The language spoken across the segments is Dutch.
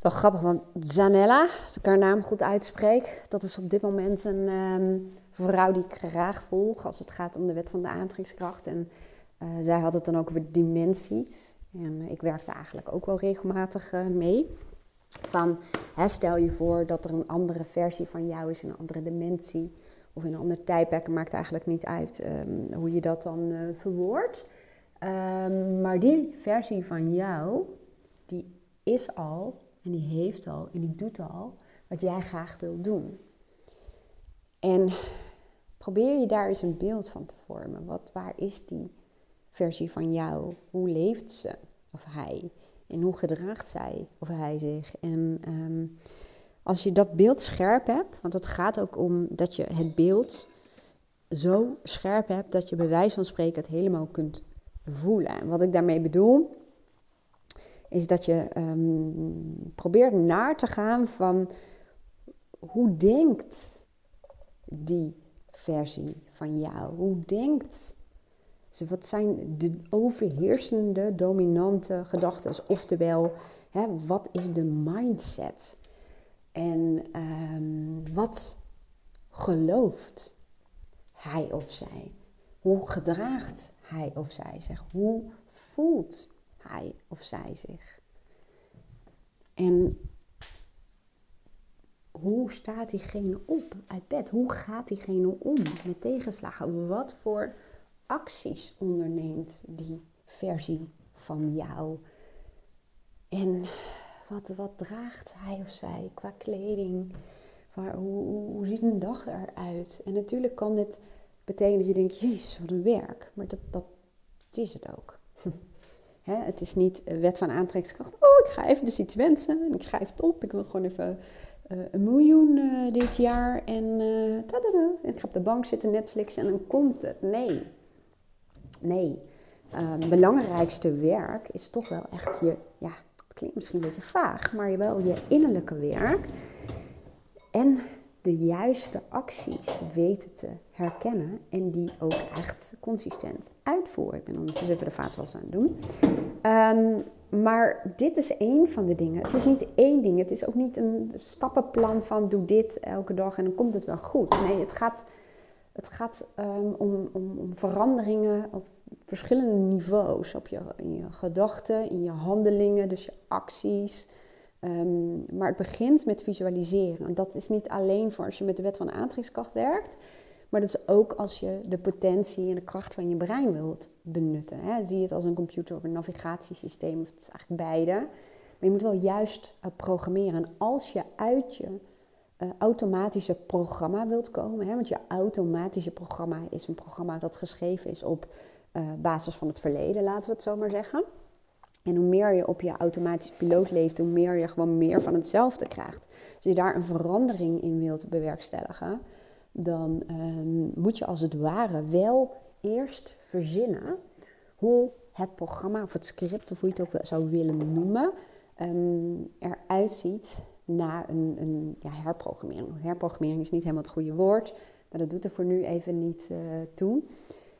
Wel grappig, want Zanella, als ik haar naam goed uitspreek, dat is op dit moment een ehm, vrouw die ik graag volg als het gaat om de wet van de aantrekkingskracht. En uh, zij had het dan ook over dimensies. En ik werkte eigenlijk ook wel regelmatig uh, mee. Van, stel je voor dat er een andere versie van jou is, een andere dimensie of in een ander tijdperk. maakt eigenlijk niet uit um, hoe je dat dan verwoordt. Um, maar die versie van jou, die is al en die heeft al en die doet al wat jij graag wilt doen. En probeer je daar eens een beeld van te vormen. Wat, waar is die versie van jou? Hoe leeft ze of hij? En hoe gedraagt zij of hij zich? En um, als je dat beeld scherp hebt, want het gaat ook om dat je het beeld zo scherp hebt dat je bij wijze van spreken het helemaal kunt voelen. En wat ik daarmee bedoel, is dat je um, probeert naar te gaan van hoe denkt die versie van jou? Hoe denkt ze? Wat zijn de overheersende, dominante gedachten? Oftewel, hè, wat is de mindset? En um, wat gelooft hij of zij? Hoe gedraagt hij of zij zich? Hoe voelt hij of zij zich? En hoe staat diegene op uit bed? Hoe gaat diegene om met tegenslagen? Wat voor acties onderneemt die versie van jou? En wat, wat draagt hij of zij qua kleding? Hoe, hoe, ziet een dag eruit? En natuurlijk kan dit betekenen dat je denkt, jezus, wat een werk. Maar dat, dat is het ook. het is niet wet van aantrekkingskracht. Oh, ik ga even dus iets wensen en ik schrijf het op. Ik wil gewoon even uh, een miljoen uh, dit jaar en, uh, ik ga op de bank zitten, Netflix en dan komt het. Nee. Nee. Het belangrijkste werk is toch wel echt je, ja, klinkt misschien een beetje vaag, maar wel je innerlijke werk. En de juiste acties weten te herkennen en die ook echt consistent uitvoeren. Ik ben ondertussen even de vaatwas aan het doen. Um, maar dit is één van de dingen. Het is niet één ding. Het is ook niet een stappenplan van doe dit elke dag en dan komt het wel goed. Nee, het gaat, het gaat um, om, om, om veranderingen op verschillende niveaus. Op je, in je gedachten, in je handelingen, dus je acties. Um, maar het begint met visualiseren. En dat is niet alleen voor als je met de wet van aantrekkingskracht werkt. Maar dat is ook als je de potentie en de kracht van je brein wilt benutten. Hè. Zie je het als een computer of een navigatiesysteem, of het is eigenlijk beide. Maar je moet wel juist uh, programmeren. En als je uit je uh, automatische programma wilt komen, hè, want je automatische programma is een programma dat geschreven is op uh, basis van het verleden, laten we het zo maar zeggen. En hoe meer je op je automatische piloot leeft, hoe meer je gewoon meer van hetzelfde krijgt. Als je daar een verandering in wilt bewerkstelligen, dan um, moet je als het ware wel eerst verzinnen hoe het programma of het script, of hoe je het ook zou willen noemen, um, eruit ziet na een, een ja, herprogrammering. Herprogrammering is niet helemaal het goede woord, maar dat doet er voor nu even niet uh, toe.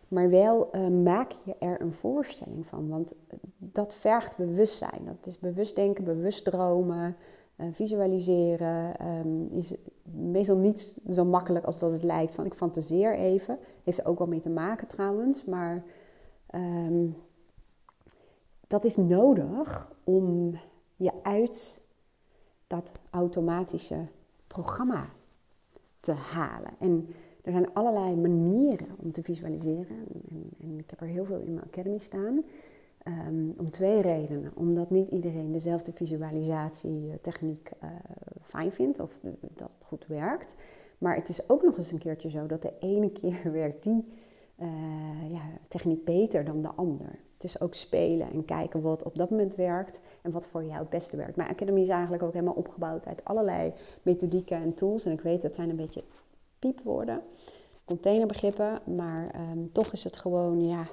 Maar wel uh, maak je er een voorstelling van, want dat vergt bewustzijn. Dat is bewust denken, bewust dromen, uh, visualiseren. Um, is meestal niet zo makkelijk als dat het lijkt. Van ik fantaseer even. Heeft er ook wel mee te maken trouwens. Maar um, dat is nodig om je uit dat automatische programma te halen. En er zijn allerlei manieren om te visualiseren. En, en ik heb er heel veel in mijn academy staan. Um, om twee redenen. Omdat niet iedereen dezelfde visualisatietechniek uh, fijn vindt of uh, dat het goed werkt. Maar het is ook nog eens een keertje zo dat de ene keer werkt die uh, ja, techniek beter dan de ander. Het is ook spelen en kijken wat op dat moment werkt en wat voor jou het beste werkt. Mijn academy is eigenlijk ook helemaal opgebouwd uit allerlei methodieken en tools. En ik weet dat zijn een beetje piepwoorden, containerbegrippen. Maar um, toch is het gewoon, ja,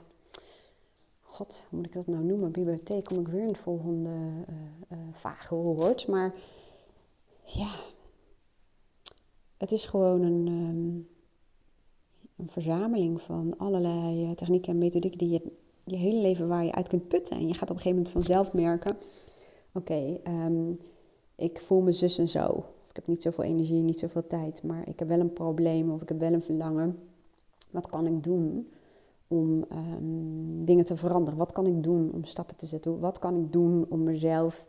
god, hoe moet ik dat nou noemen? Bibliotheek kom ik weer in volgende uh, uh, vage woord. Maar ja, het is gewoon een, um, een verzameling van allerlei uh, technieken en methodieken die je je hele leven waar je uit kunt putten. En je gaat op een gegeven moment vanzelf merken, oké, um, ik voel me zus en zo. Ik heb niet zoveel energie, niet zoveel tijd, maar ik heb wel een probleem of ik heb wel een verlangen. Wat kan ik doen om ehm, dingen te veranderen? Wat kan ik doen om stappen te zetten? Wat kan ik doen om mezelf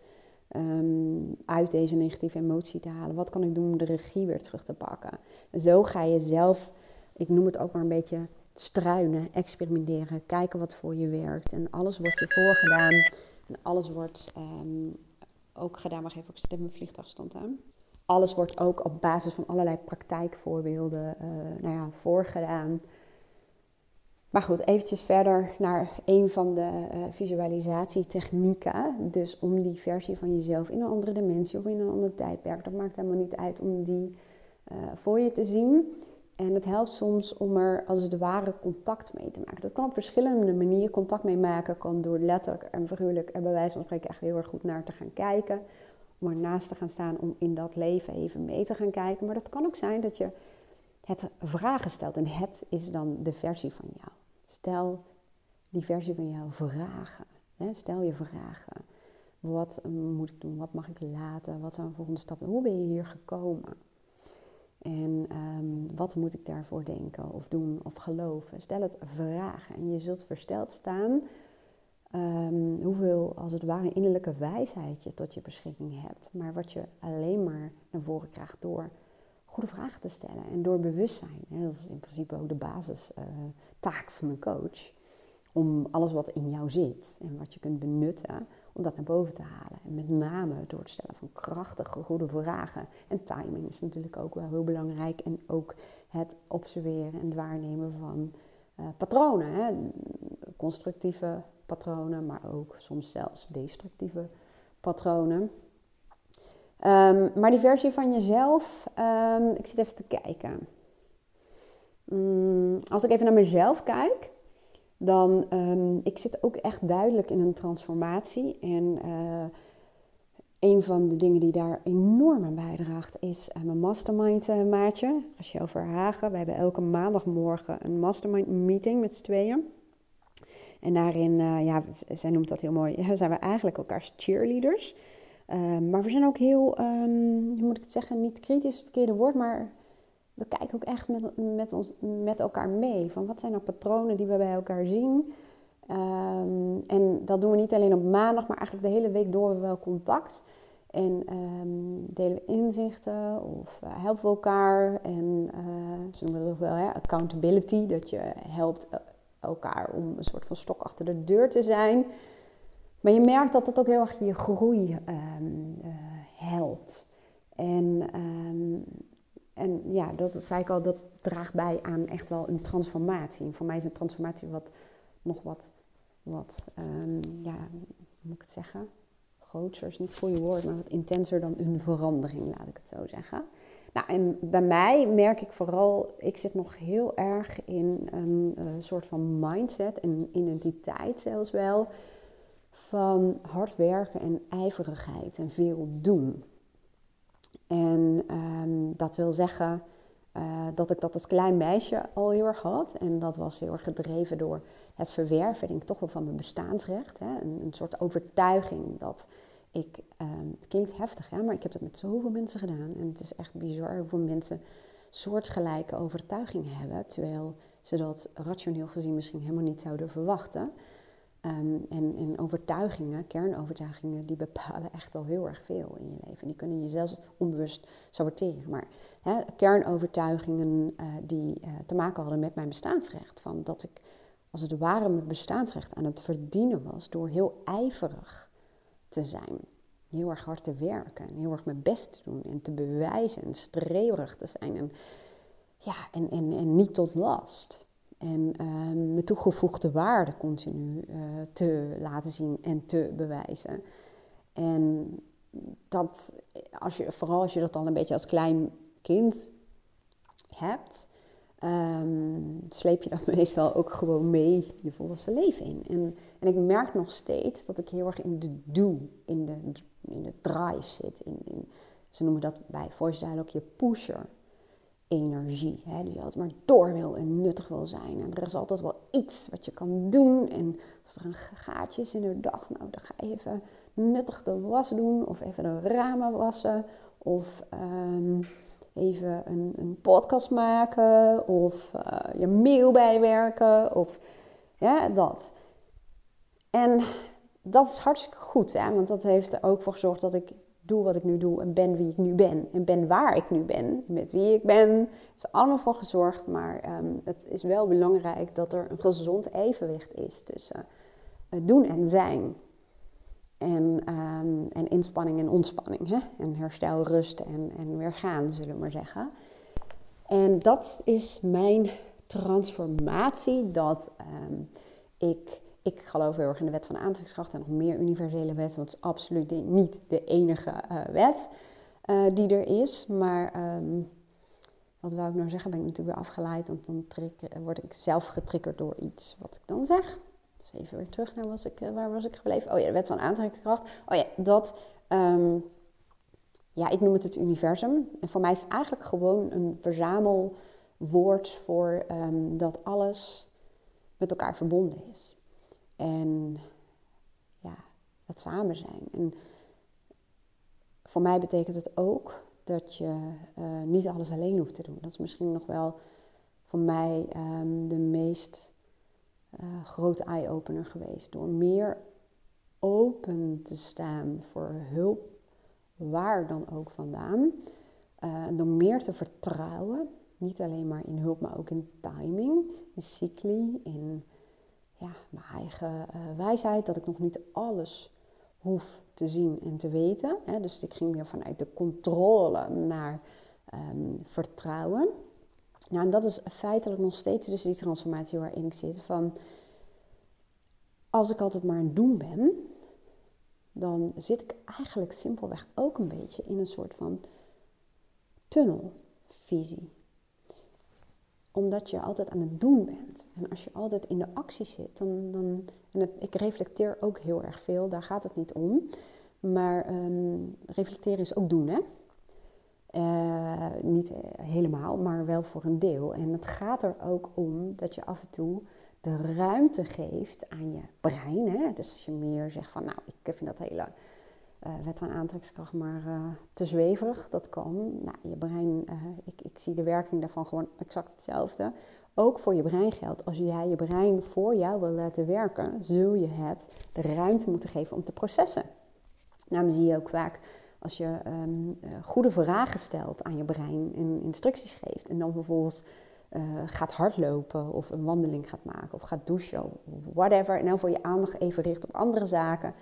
ehm, uit deze negatieve emotie te halen? Wat kan ik doen om de regie weer terug te pakken? En zo ga je zelf, ik noem het ook maar een beetje struinen, experimenteren, kijken wat voor je werkt. En alles wordt je voorgedaan. En alles wordt ehm, ook gedaan. Wacht even, ik zet mijn vliegtuigstand aan. Alles wordt ook op basis van allerlei praktijkvoorbeelden uh, nou ja, voorgedaan. Maar goed, eventjes verder naar een van de uh, visualisatietechnieken. Dus om die versie van jezelf in een andere dimensie of in een ander tijdperk, dat maakt helemaal niet uit, om die uh, voor je te zien. En het helpt soms om er als het ware contact mee te maken. Dat kan op verschillende manieren contact mee maken. Kan door letterlijk en figuurlijk er bij wijze van spreken echt heel erg goed naar te gaan kijken. Om ernaast te gaan staan om in dat leven even mee te gaan kijken. Maar dat kan ook zijn dat je het vragen stelt. En het is dan de versie van jou. Stel die versie van jou vragen. Stel je vragen. Wat moet ik doen? Wat mag ik laten? Wat zijn de volgende stappen? Hoe ben je hier gekomen? En ehm, wat moet ik daarvoor denken of doen of geloven? Stel het vragen en je zult versteld staan um, hoeveel, als het ware, innerlijke wijsheid je tot je beschikking hebt. Maar wat je alleen maar naar voren krijgt door goede vragen te stellen en door bewustzijn. Dat is in principe ook de basistaak uh, van een coach. Om alles wat in jou zit en wat je kunt benutten, om dat naar boven te halen. En met name door het stellen van krachtige, goede vragen. En timing is natuurlijk ook wel heel belangrijk. En ook het observeren en het waarnemen van uh, patronen. Hè? Constructieve patronen, maar ook soms zelfs destructieve patronen. Um, maar die versie van jezelf, um, ik zit even te kijken. Um, als ik even naar mezelf kijk, dan um, ik zit ook echt duidelijk in een transformatie. En uh, een van de dingen die daar enorm aan bijdraagt is uh, mijn mastermind uh, maatje, Rachel Verhagen. We hebben elke maandagmorgen een mastermind meeting met z'n tweeën. En daarin, ja, zij noemt dat heel mooi, zijn we eigenlijk elkaars cheerleaders. Uh, maar we zijn ook heel, um, hoe moet ik het zeggen, niet kritisch verkeerde woord, maar we kijken ook echt met, met, ons, met elkaar mee. Van wat zijn nou patronen die we bij elkaar zien? Um, en dat doen we niet alleen op maandag, maar eigenlijk de hele week door we wel contact. En delen we inzichten of uh, helpen we elkaar. En uh, ze noemen dat ook wel hè, accountability, dat je helpt elkaar om een soort van stok achter de deur te zijn. Maar je merkt dat dat ook heel erg je groei um, uh, helpt. En en ja, dat zei ik al, dat draagt bij aan echt wel een transformatie. voor mij is een transformatie wat nog wat, wat um, ja, hoe moet ik het zeggen? Groter is niet het goede woord, maar wat intenser dan een verandering, laat ik het zo zeggen. Nou, en bij mij merk ik vooral, ik zit nog heel erg in een uh, soort van mindset en identiteit zelfs wel, van hard werken en ijverigheid en veel doen. En um, dat wil zeggen uh, dat ik dat als klein meisje al heel erg had. En dat was heel erg gedreven door het verwerven, denk ik, toch wel van mijn bestaansrecht. Hè? Een, een soort overtuiging dat ik, um, het klinkt heftig, hè? maar ik heb dat met zoveel mensen gedaan. En het is echt bizar hoeveel mensen soortgelijke overtuigingen hebben, terwijl ze dat rationeel gezien misschien helemaal niet zouden verwachten. Um, en, en, overtuigingen, kernovertuigingen, die bepalen echt al heel erg veel in je leven. Die kunnen je zelfs onbewust saboteren. Maar hè, kernovertuigingen uh, die uh, te maken hadden met mijn bestaansrecht. Van dat ik als het ware mijn bestaansrecht aan het verdienen was door heel ijverig te zijn. Heel erg hard te werken en heel erg mijn best te doen en te bewijzen en streverig te zijn. En, ja, en, en, en niet tot last. En uh, mijn toegevoegde waarde continu uh, te laten zien en te bewijzen. En dat, als je, vooral als je dat al een beetje als klein kind hebt, um, sleep je dat meestal ook gewoon mee je volwassen leven in. En, en ik merk nog steeds dat ik heel erg in de do, in de, in de drive zit. In, in, ze noemen dat bij voice dialogue je pusher. energie. Hè, die altijd maar door wil en nuttig wil zijn. En er is altijd wel iets wat je kan doen. En als er een gaatje is in de dag, nou dan ga je even nuttig de was doen. Of even de ramen wassen. Of ehm, even een, een, podcast maken. Of uh, je mail bijwerken. Of ja, dat. En dat is hartstikke goed, hè? want dat heeft er ook voor gezorgd dat ik doe wat ik nu doe en ben wie ik nu ben. En ben waar ik nu ben, met wie ik ben. Heeft er allemaal voor gezorgd, maar ehm, het is wel belangrijk dat er een gezond evenwicht is tussen uh, doen en zijn. En, um, en inspanning en ontspanning. Hè? En herstel, rust en, en weer gaan, zullen we maar zeggen. En dat is mijn transformatie. Dat um, ik ik geloof heel erg in de wet van aantrekkingskracht en nog meer universele wetten, want het is absoluut niet de enige uh, wet uh, die er is. Maar um, wat wou ik nou zeggen, ben ik natuurlijk weer afgeleid, want dan word ik zelf getriggerd door iets wat ik dan zeg. Dus even weer terug naar was ik, uh, waar was ik gebleven? Oh ja, de wet van aantrekkingskracht. Oh ja, dat, um, ja, ik noem het het universum. En voor mij is het eigenlijk gewoon een verzamelwoord voor um, dat alles met elkaar verbonden is. En ja, het samen zijn. En voor mij betekent het ook dat je uh, niet alles alleen hoeft te doen. Dat is misschien nog wel voor mij um, de meest uh, grote eye-opener geweest. Door meer open te staan voor hulp, waar dan ook vandaan. Uh, door meer te vertrouwen, niet alleen maar in hulp, maar ook in timing, in cycli, in ja, mijn eigen uh, wijsheid, dat ik nog niet alles hoef te zien en te weten. Hè. Dus ik ging meer vanuit de controle naar um, vertrouwen. Nou, en dat is feitelijk nog steeds dus die transformatie waarin ik zit. Van als ik altijd maar aan het doen ben, dan zit ik eigenlijk simpelweg ook een beetje in een soort van tunnelvisie omdat je altijd aan het doen bent. En als je altijd in de actie zit, dan. dan en ik reflecteer ook heel erg veel, daar gaat het niet om. Maar um, reflecteren is ook doen, hè? Uh, niet helemaal, maar wel voor een deel. En het gaat er ook om dat je af en toe de ruimte geeft aan je brein. Hè? Dus als je meer zegt van, nou, ik vind dat hele uh, wet van aantrekkingskracht maar te zweverig. Dat kan. Nou, je brein, ik, ik zie de werking daarvan gewoon exact hetzelfde. Ook voor je brein geldt. Als jij je brein voor jou wil laten werken, zul je het de ruimte moeten geven om te processen. Nou, zie je ook vaak als je um, goede vragen stelt aan je brein en instructies geeft. En dan vervolgens gaat hardlopen of een wandeling gaat maken of gaat douchen whatever. En dan voor je aandacht even richt op andere zaken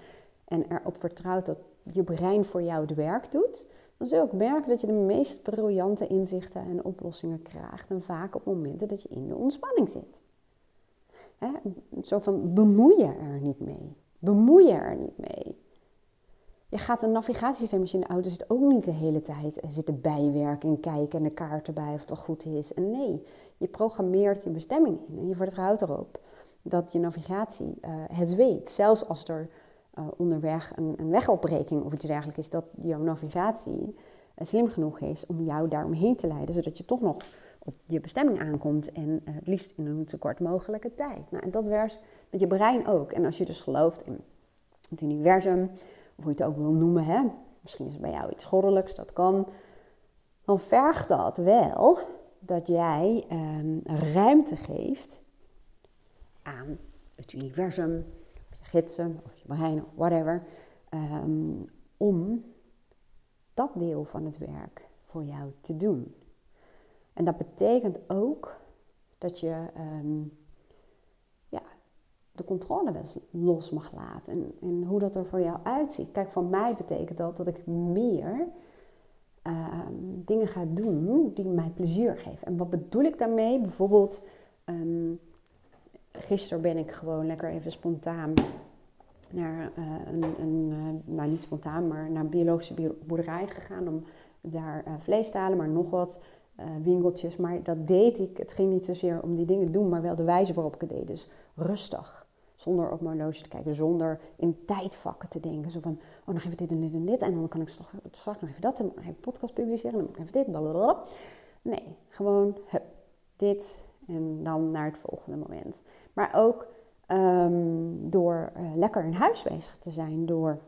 en erop vertrouwt dat je brein voor jou het werk doet, dan zul je ook merken dat je de meest briljante inzichten en oplossingen krijgt. En vaak op momenten dat je in de ontspanning zit. Hè? Zo van bemoei je er niet mee. Bemoei je er niet mee. Je gaat een navigatiesysteem als je in de auto zit ook niet de hele tijd zitten bijwerken en kijken en de kaart erbij of het al goed is. En nee, je programmeert je bestemming in en je vertrouwt erop dat je navigatie uh, het weet. Zelfs als er uh, onderweg een, een, wegopbreking of iets dergelijks is, dat jouw navigatie slim genoeg is om jou daaromheen te leiden, zodat je toch nog op je bestemming aankomt en het liefst in een zo kort mogelijke tijd. Nou, en dat werkt met je brein ook. En als je dus gelooft in het universum, hoe je het ook wil noemen, hè, misschien is het bij jou iets goddelijks, dat kan, dan vergt dat wel dat jij um, ruimte geeft aan het universum, gidsen of je brein of whatever, um, om dat deel van het werk voor jou te doen. En dat betekent ook dat je ja, de controle los mag laten en, en, hoe dat er voor jou uitziet. Kijk, voor mij betekent dat dat ik meer um, dingen ga doen die mij plezier geven. En wat bedoel ik daarmee? Bijvoorbeeld gisteren ben ik gewoon lekker even spontaan naar uh, een, een uh, nou niet spontaan, maar naar biologische boerderij gegaan om daar uh, vlees te halen, maar nog wat winkeltjes. Maar dat deed ik. Het ging niet zozeer om die dingen doen, maar wel de wijze waarop ik het deed. Dus rustig. Zonder op mijn horloge te kijken, zonder in tijdvakken te denken. Zo van, oh, nog even dit en dit en dit. En dan kan ik straks nog even dat, en dan podcast publiceren, en dan even dit, blablabla. Nee, gewoon dit en dan naar het volgende moment. Maar ook ehm, door uh, lekker in huis bezig te zijn, door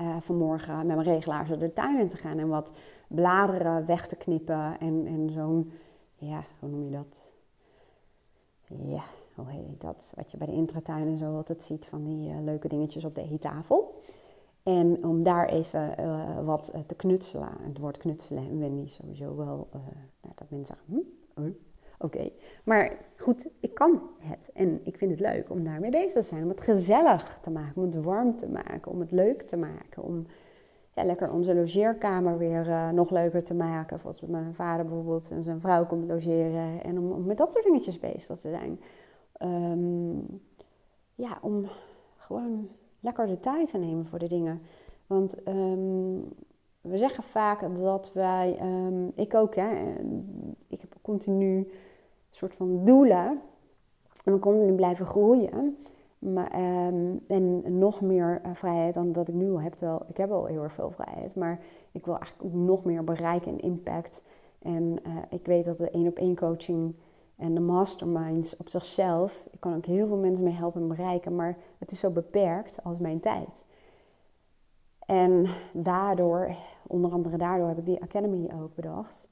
uh, vanmorgen met mijn regelaars de tuin in te gaan en wat bladeren weg te knippen en, en zo'n, ja, hoe noem je dat? Ja, hoe dat? Wat je bij de intratuin en zo altijd ziet van die uh, leuke dingetjes op de eettafel. En om daar even uh, wat te knutselen. Het woord knutselen en Wendy sowieso wel, nou, dat mensen zeggen, hm? Oké, maar goed, ik kan het en ik vind het leuk om daarmee bezig te zijn. Om het gezellig te maken, om het warm te maken, om het leuk te maken. Om ja, lekker onze logeerkamer weer nog leuker te maken. Zoals mijn vader bijvoorbeeld en zijn vrouw komt logeren. En om, met dat soort dingetjes bezig te zijn. Um, ja, om gewoon lekker de tijd te nemen voor de dingen. Want um, we zeggen vaak dat wij, um, ik ook, hè, ik heb continu soort van doelen. En we continu blijven groeien. Maar, en nog meer uh, vrijheid dan dat ik nu al heb. Terwijl ik heb al heel erg veel vrijheid. Maar ik wil eigenlijk nog meer bereiken en impact. En uh, ik weet dat de één op één coaching en de masterminds op zichzelf. Ik kan ook heel veel mensen mee helpen en bereiken. Maar het is zo beperkt als mijn tijd. En daardoor, onder andere daardoor, heb ik die Academy ook bedacht.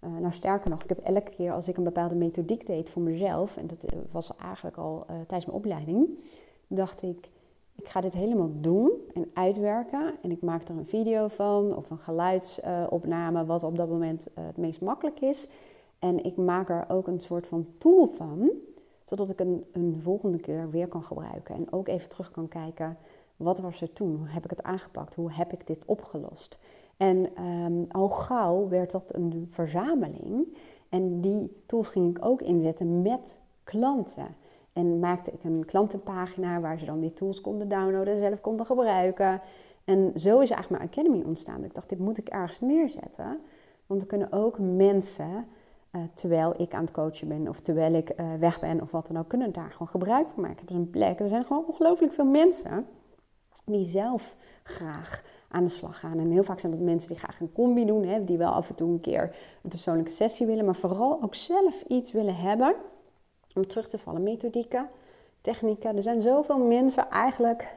Uh, nou, sterker nog, ik heb elke keer als ik een bepaalde methodiek deed voor mezelf, en dat eh, was eigenlijk al uh, tijdens mijn opleiding, dacht ik, ik ga dit helemaal doen en uitwerken. En ik maak er een video van of een geluidsopname, wat op dat moment het meest makkelijk is. En ik maak er ook een soort van tool van, zodat ik een, een volgende keer weer kan gebruiken. En ook even terug kan kijken, wat was er toen? Hoe heb ik het aangepakt? Hoe heb ik dit opgelost? En um, al gauw werd dat een verzameling. En die tools ging ik ook inzetten met klanten. En maakte ik een klantenpagina waar ze dan die tools konden downloaden, zelf konden gebruiken. En zo is eigenlijk mijn Academy ontstaan. Ik dacht, dit moet ik ergens neerzetten. Want er kunnen ook mensen, uh, terwijl ik aan het coachen ben of terwijl ik uh, weg ben of wat dan ook, kunnen daar gewoon gebruik van maken. Ik heb dus een plek. Er zijn gewoon ongelooflijk veel mensen die zelf graag aan de slag gaan. En heel vaak zijn dat mensen die graag een combi doen, hè, die wel af en toe een keer een persoonlijke sessie willen, maar vooral ook zelf iets willen hebben om terug te vallen. Methodieken, technieken. Er zijn zoveel mensen eigenlijk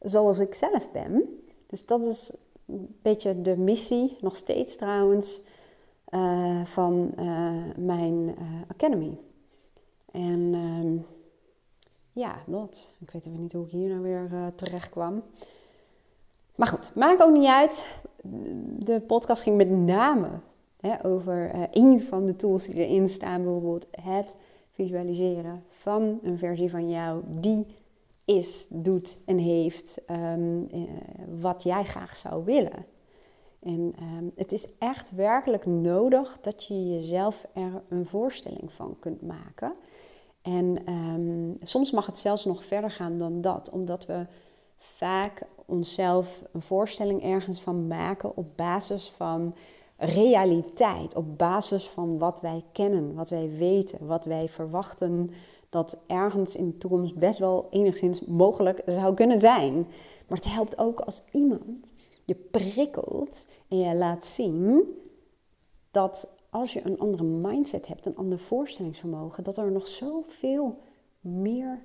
zoals ik zelf ben. Dus dat is een beetje de missie, nog steeds trouwens, uh, van uh, mijn uh, Academy. En ehm, ja, dat. Ik weet even niet hoe ik hier nou weer terecht kwam. Maar goed, maakt ook niet uit. De podcast ging met name hè, over een van de tools die erin staan, bijvoorbeeld het visualiseren van een versie van jou die is, doet en heeft uh, wat jij graag zou willen. En um, het is echt werkelijk nodig dat je jezelf er een voorstelling van kunt maken. En um, soms mag het zelfs nog verder gaan dan dat, omdat we vaak onszelf een voorstelling ergens van maken op basis van realiteit, op basis van wat wij kennen, wat wij weten, wat wij verwachten dat ergens in de toekomst best wel enigszins mogelijk zou kunnen zijn. Maar het helpt ook als iemand je prikkelt en je laat zien dat als je een andere mindset hebt, een ander voorstellingsvermogen, dat er nog zoveel meer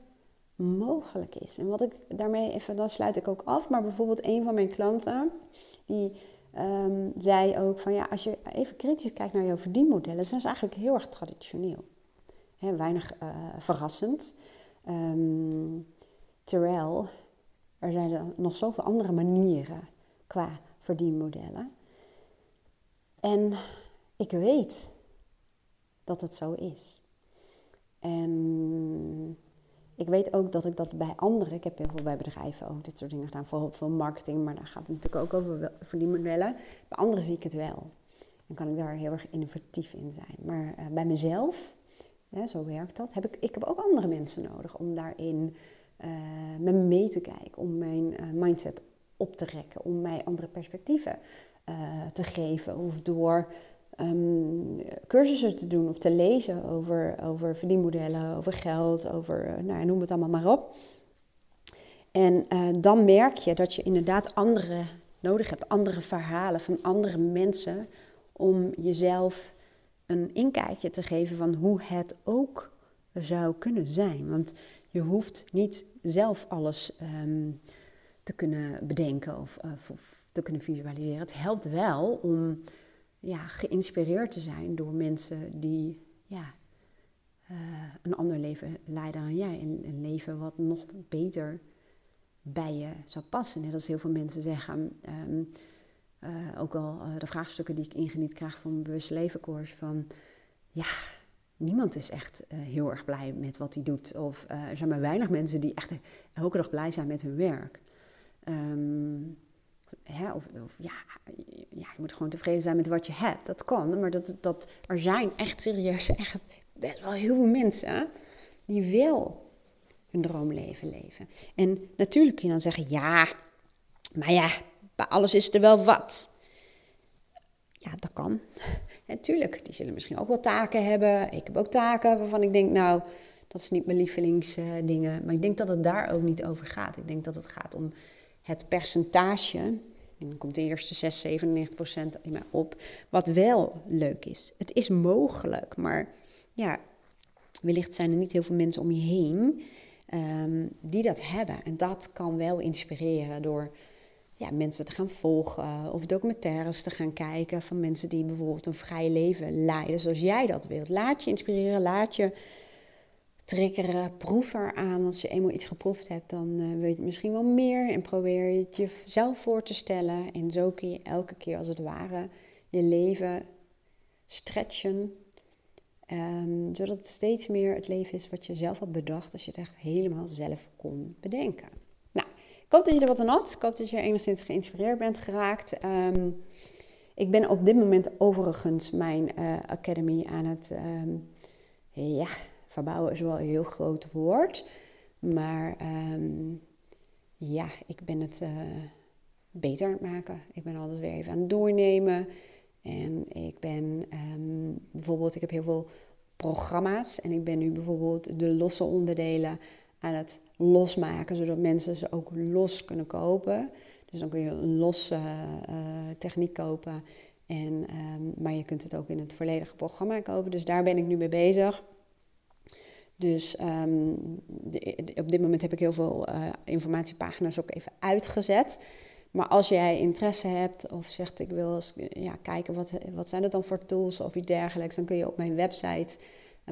mogelijk is. En wat ik daarmee even, dan sluit ik ook af. Maar bijvoorbeeld een van mijn klanten, die um, zei ook van ja, als je even kritisch kijkt naar jouw verdienmodellen, zijn ze eigenlijk heel erg traditioneel. He, weinig uh, verrassend. Um, terwijl er zijn er nog zoveel andere manieren qua verdienmodellen. En ik weet dat het zo is. En ik weet ook dat ik dat bij anderen, ik heb heel veel bij bedrijven ook dit soort dingen gedaan, vooral veel marketing, maar daar gaat het natuurlijk ook over verdienmodellen. Bij anderen zie ik het wel. En kan ik daar heel erg innovatief in zijn. Maar uh, bij mezelf, zo werkt dat, heb ik, ik heb ook andere mensen nodig om daarin uh, me mee te kijken, om mijn uh, mindset op te rekken, om mij andere perspectieven te geven. Of door um, cursussen te doen of te lezen over, over verdienmodellen, over geld, over, uh, nou, noem het allemaal maar op. En uh, dan merk je dat je inderdaad andere nodig hebt, andere verhalen van andere mensen om jezelf een inkijkje te geven van hoe het ook zou kunnen zijn. Want je hoeft niet zelf alles ehm, te kunnen bedenken of, of, te kunnen visualiseren. Het helpt wel om ja, geïnspireerd te zijn door mensen die ja, uh, een ander leven leiden dan jij. Een, een, leven wat nog beter bij je zou passen. Net als heel veel mensen zeggen, ehm, uh, ook al de vraagstukken die ik ingeniet krijg van mijn bewust levenkoers, van ja, niemand is echt heel erg blij met wat hij doet. Of er zijn maar weinig mensen die echt elke dag blij zijn met hun werk. Um, hè, of, of ja, ja, je moet gewoon tevreden zijn met wat je hebt. Dat kan, maar dat, dat, er zijn echt serieus echt best wel heel veel mensen die wel hun droomleven leven. En natuurlijk kun je dan zeggen, ja, maar ja, bij alles is er wel wat. Ja, dat kan. Natuurlijk, die zullen misschien ook wel taken hebben. Ik heb ook taken waarvan ik denk, nou, dat is niet mijn lievelingsdingen. maar ik denk dat het daar ook niet over gaat. Ik denk dat het gaat om het percentage. En dan komt de eerste 6, 97 procent op. Wat wel leuk is. Het is mogelijk, maar ja, wellicht zijn er niet heel veel mensen om je heen ehm, die dat hebben. En dat kan wel inspireren door ja, mensen te gaan volgen of documentaires te gaan kijken van mensen die bijvoorbeeld een vrij leven leiden zoals jij dat wilt. Laat je inspireren, laat je triggeren, proef er aan. Als je eenmaal iets geproefd hebt, dan uh, wil je het misschien wel meer en probeer je het jezelf voor te stellen. En zo kun je elke keer als het ware je leven stretchen, um, zodat het steeds meer het leven is wat je zelf had bedacht als je het echt helemaal zelf kon bedenken. Ik hoop dat je er wat aan had. Ik hoop dat je enigszins geïnspireerd bent geraakt. Um, ik ben op dit moment overigens mijn uh, academy aan het... Um, ja, verbouwen is wel een heel groot woord. Maar um, ja, ik ben het uh, beter maken. Ik ben alles weer even aan het doornemen. En ik ben bijvoorbeeld, ik heb heel veel programma's. En ik ben nu bijvoorbeeld de losse onderdelen aan het losmaken, zodat mensen ze ook los kunnen kopen. Dus dan kun je een losse uh, techniek kopen, en, um, maar je kunt het ook in het volledige programma kopen. Dus daar ben ik nu mee bezig. Dus de, op dit moment heb ik heel veel uh, informatiepagina's ook even uitgezet. Maar als jij interesse hebt of zegt ik wil eens ja, kijken wat, wat zijn het dan voor tools of iets dergelijks, dan kun je op mijn website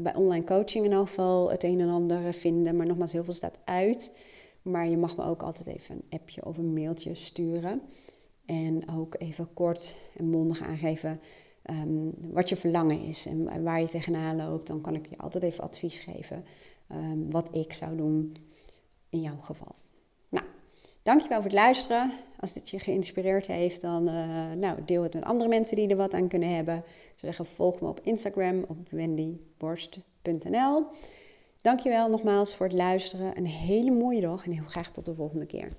bij online coaching in elk geval het een en ander vinden. Maar nogmaals, heel veel staat uit. Maar je mag me ook altijd even een appje of een mailtje sturen. En ook even kort en mondig aangeven um, wat je verlangen is en waar je tegenaan loopt. Dan kan ik je altijd even advies geven um, wat ik zou doen in jouw geval. Nou, dankjewel voor het luisteren. Als dit je geïnspireerd heeft, dan uh, nou, deel het met andere mensen die er wat aan kunnen hebben zou zeggen, volg me op Instagram op wendyborst.nl. Dankjewel nogmaals voor het luisteren. Een hele mooie dag en heel graag tot de volgende keer.